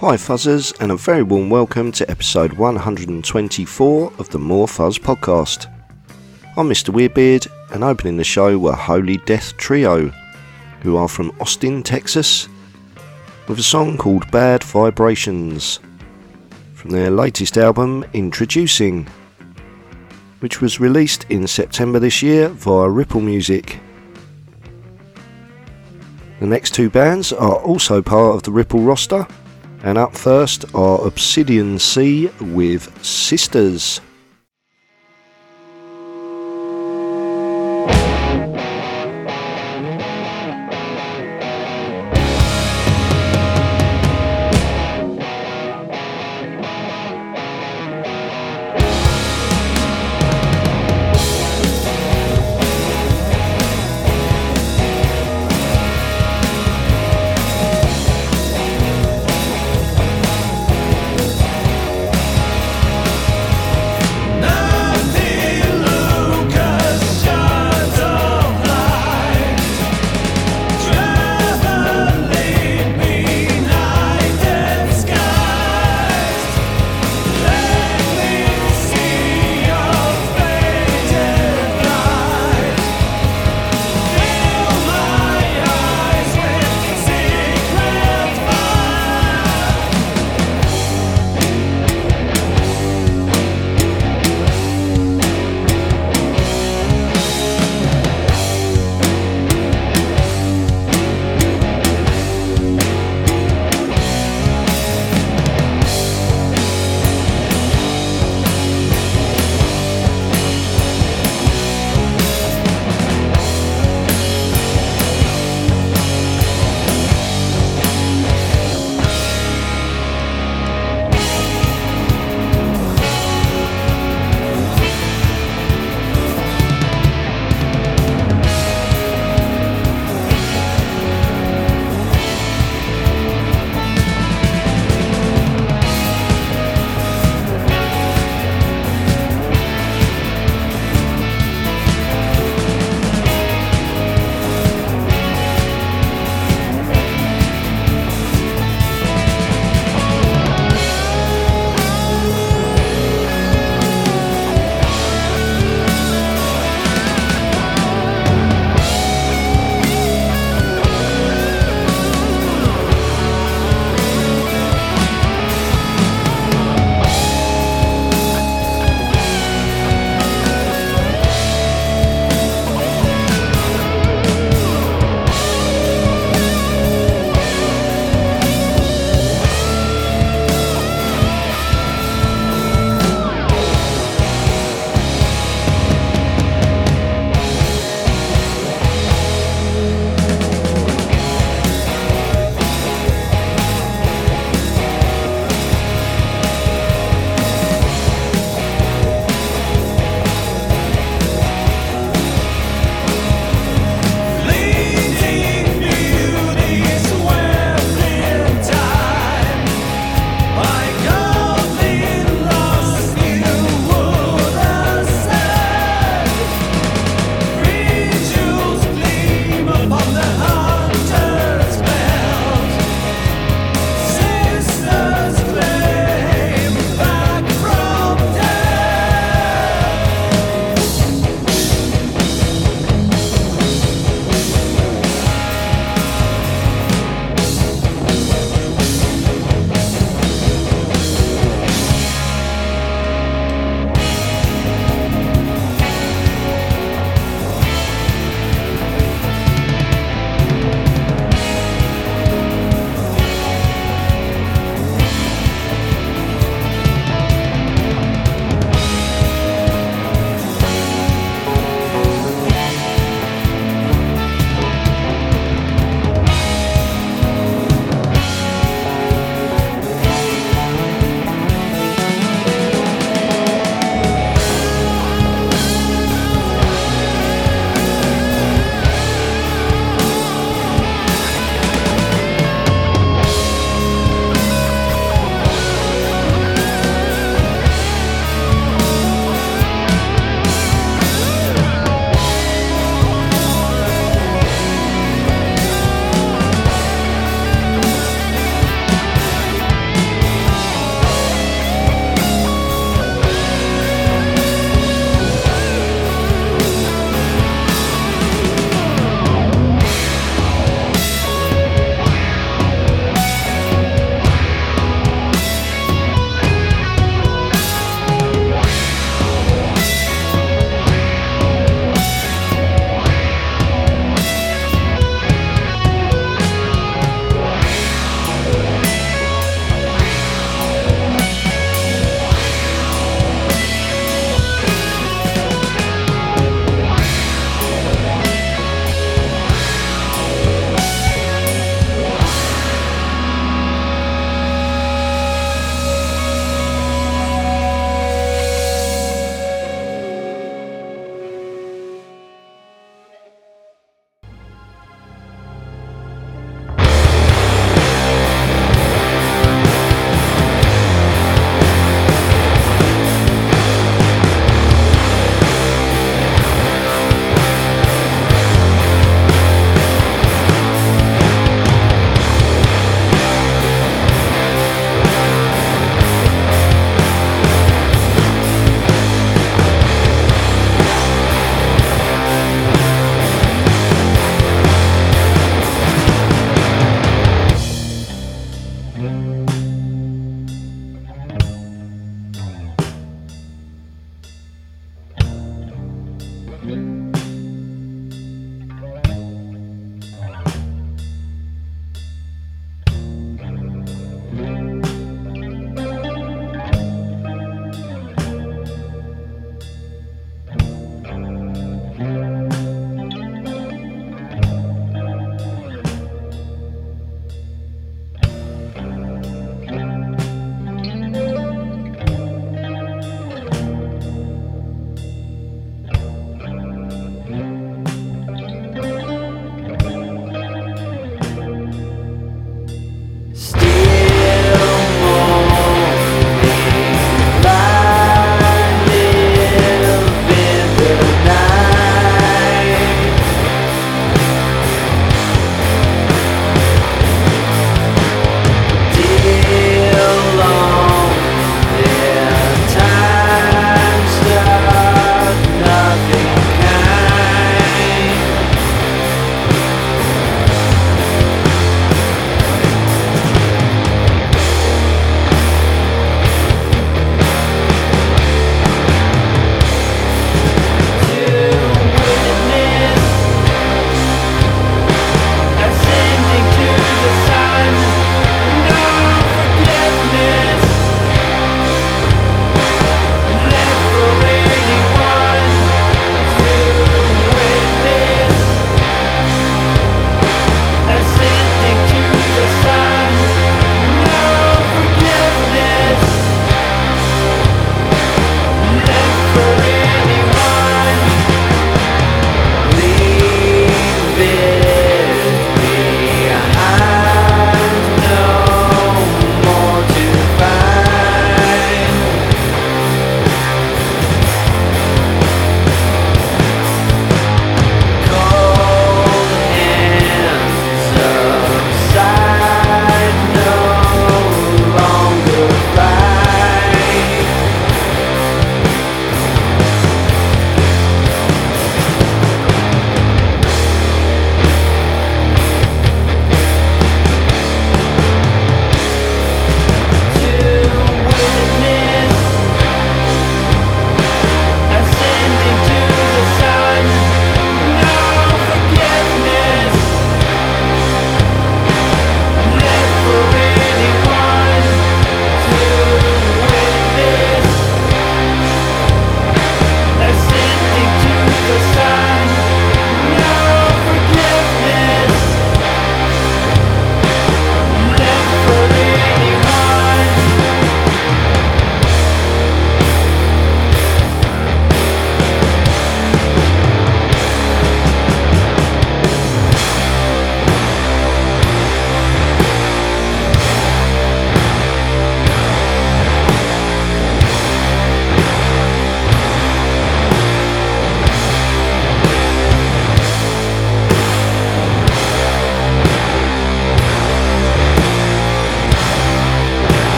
Hi, Fuzzers, and a very warm welcome to episode 124 of the More Fuzz podcast. I'm Mr. Weirdbeard, and opening the show were Holy Death Trio, who are from Austin, Texas, with a song called Bad Vibrations from their latest album, Introducing, which was released in September this year via Ripple Music. The next two bands are also part of the Ripple roster and up first are Obsidian Sea with Sisters.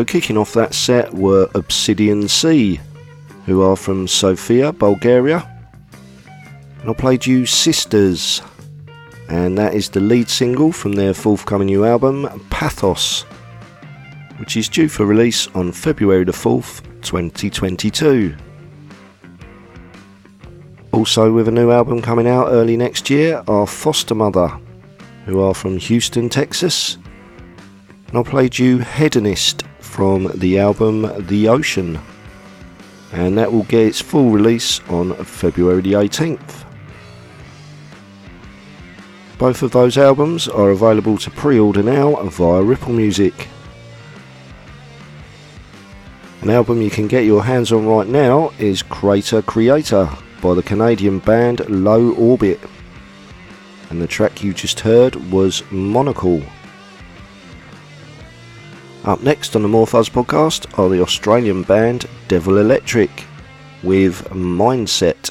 So, kicking off that set were Obsidian Sea, who are from Sofia, Bulgaria. And I played you Sisters, and that is the lead single from their forthcoming new album, Pathos, which is due for release on February the 4th, 2022. Also, with a new album coming out early next year, are Fostermother, who are from Houston, Texas. And I played you Hedonist from the album The Ocean, and that will get its full release on February the 18th. Both of those albums are available to pre order now via Ripple Music. An album you can get your hands on right now is Crater Creator by the Canadian band Low Orbit. And the track you just heard was Monocle. Up next on the More Fuzz podcast are the Australian band Devil Electric with Mindset.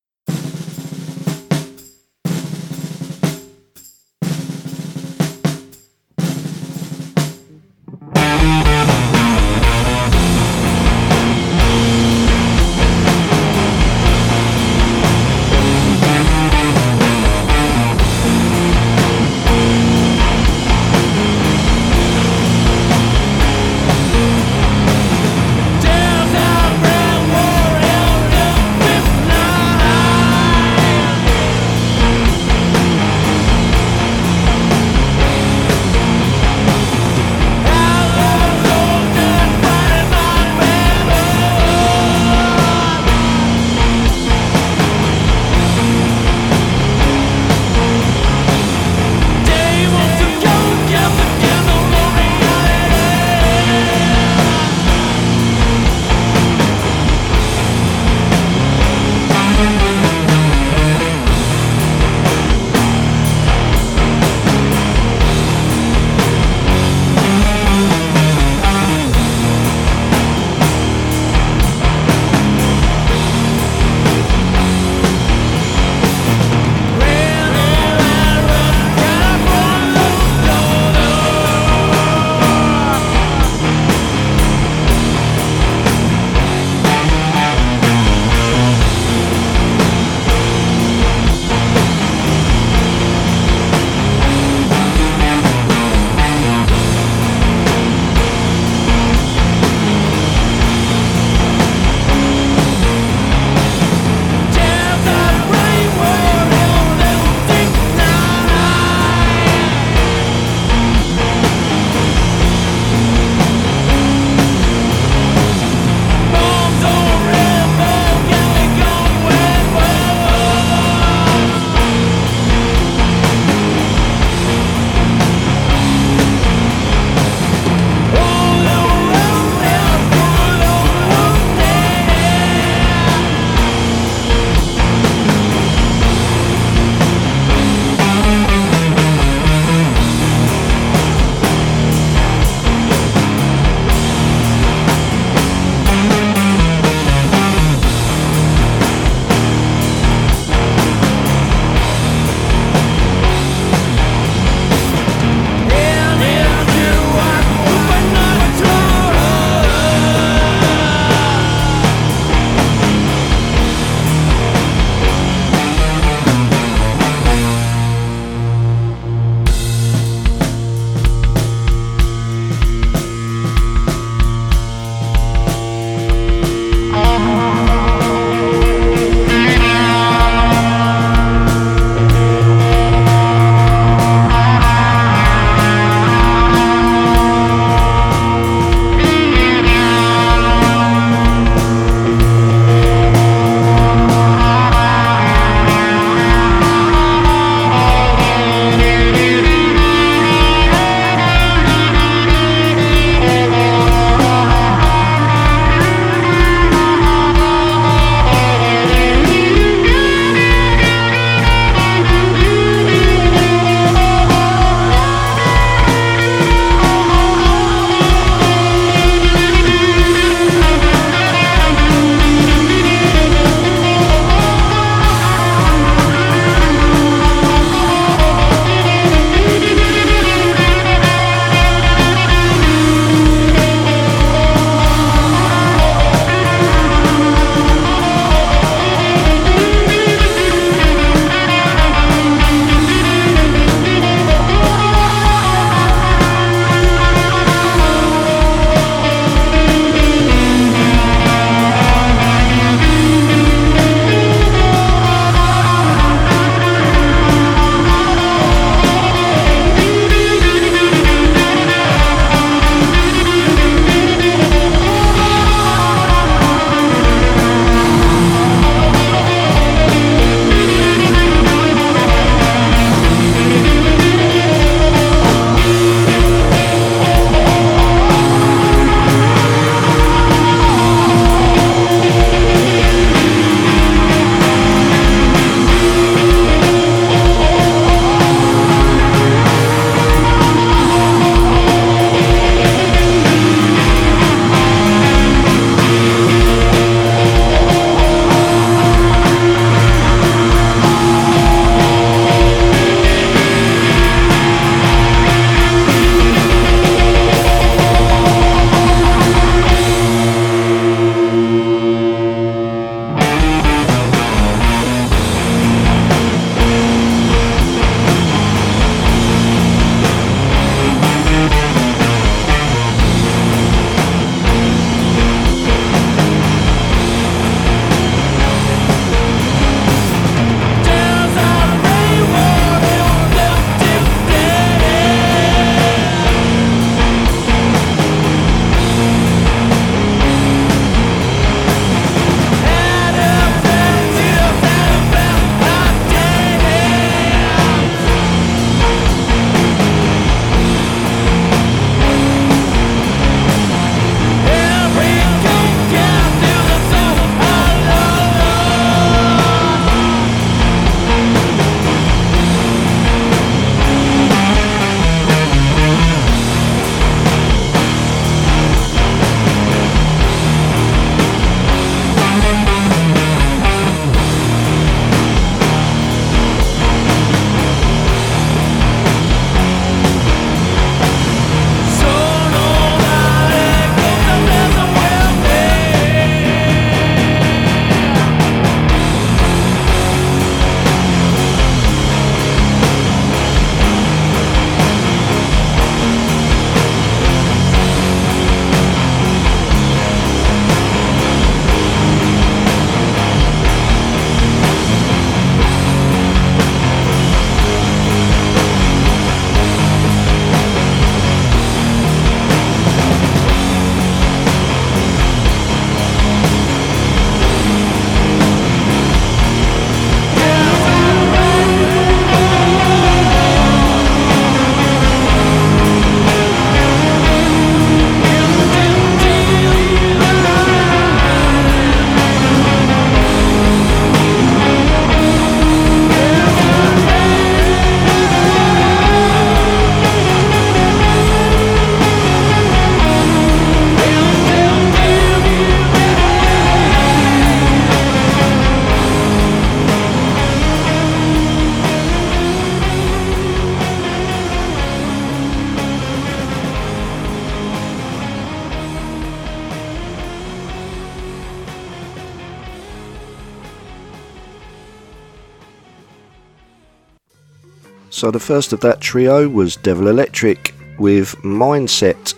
So the first of that trio was Devil Electric with Mindset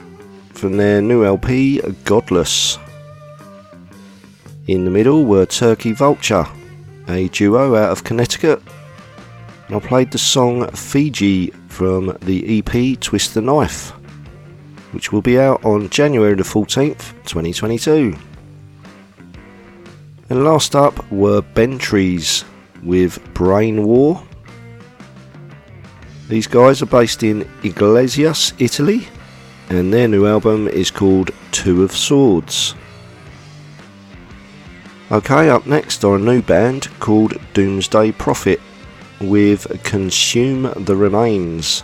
from their new LP Godless. In the middle were Turkey Vulture, a duo out of Connecticut. And I played the song Fiji from the EP Twist the Knife, which will be out on January the 14th, 2022. And last up were Bentrees with Brain War. These guys are based in Iglesias, Italy, and their new album is called Two of Swords. Okay, up next are a new band called Doomsday Profit with Consume the Remains.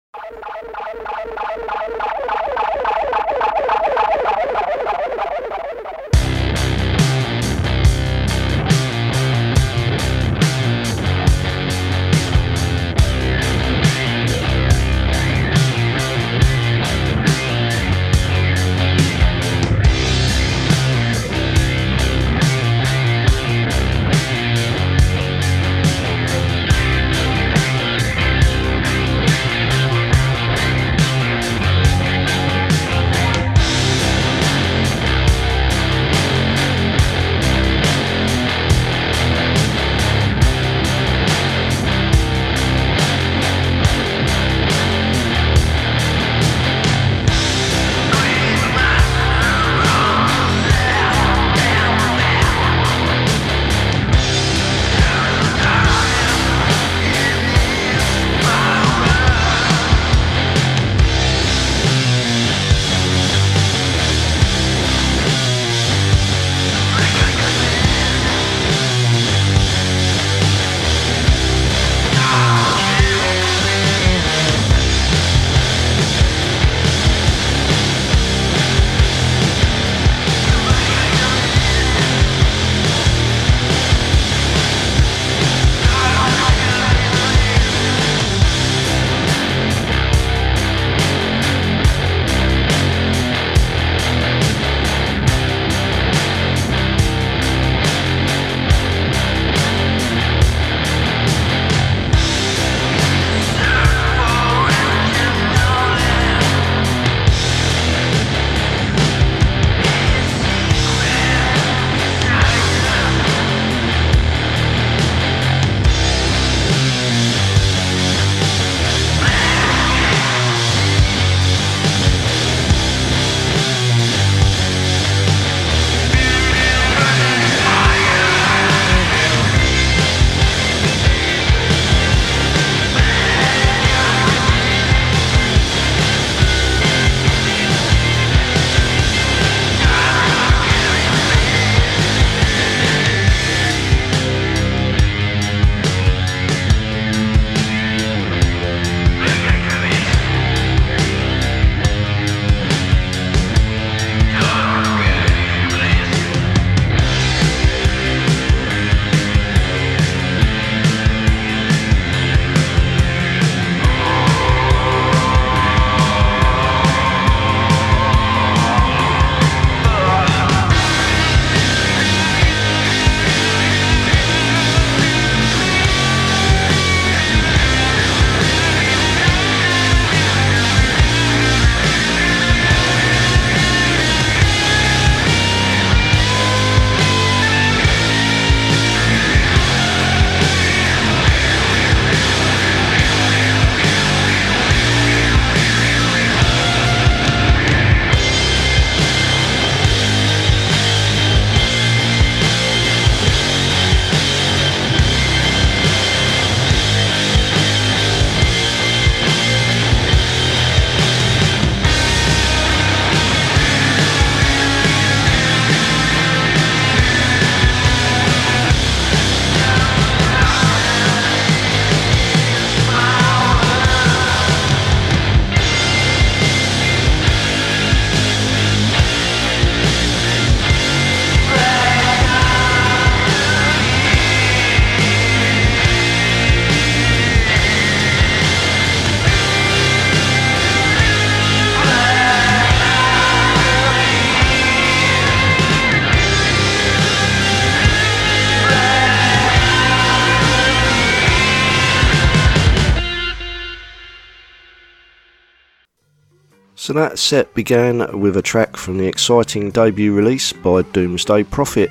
So that set began with a track from the exciting debut release by Doomsday Profit,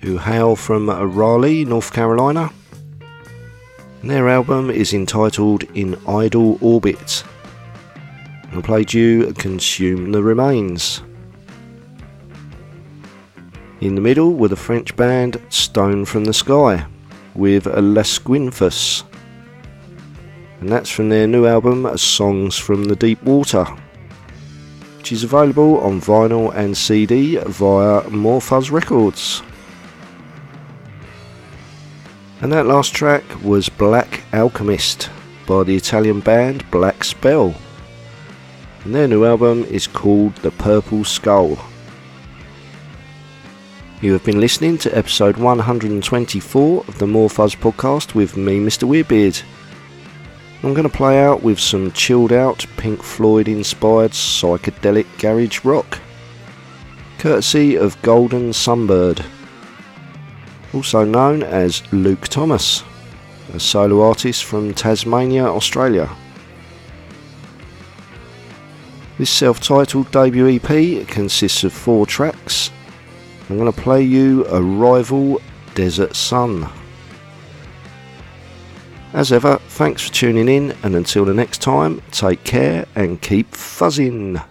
who hail from Raleigh, North Carolina. And their album is entitled In Idle Orbit. And I played you Consume the Remains. In the middle were the French band Stone from the Sky with Lesquinfus. And that's from their new album Songs from the Deep Water which is available on vinyl and CD via More Fuzz Records. And that last track was Black Alchemist by the Italian band Black Spell. And their new album is called The Purple Skull. You have been listening to episode 124 of the More Fuzz podcast with me, Mr. Weirdbeard. I'm going to play out with some chilled out Pink Floyd inspired psychedelic garage rock, courtesy of Golden Sunbird, also known as Luke Thomas, a solo artist from Tasmania, Australia. This self titled debut EP consists of four tracks I'm going to play you Arrival Desert Sun. As ever, thanks for tuning in, and until the next time, take care and keep fuzzing.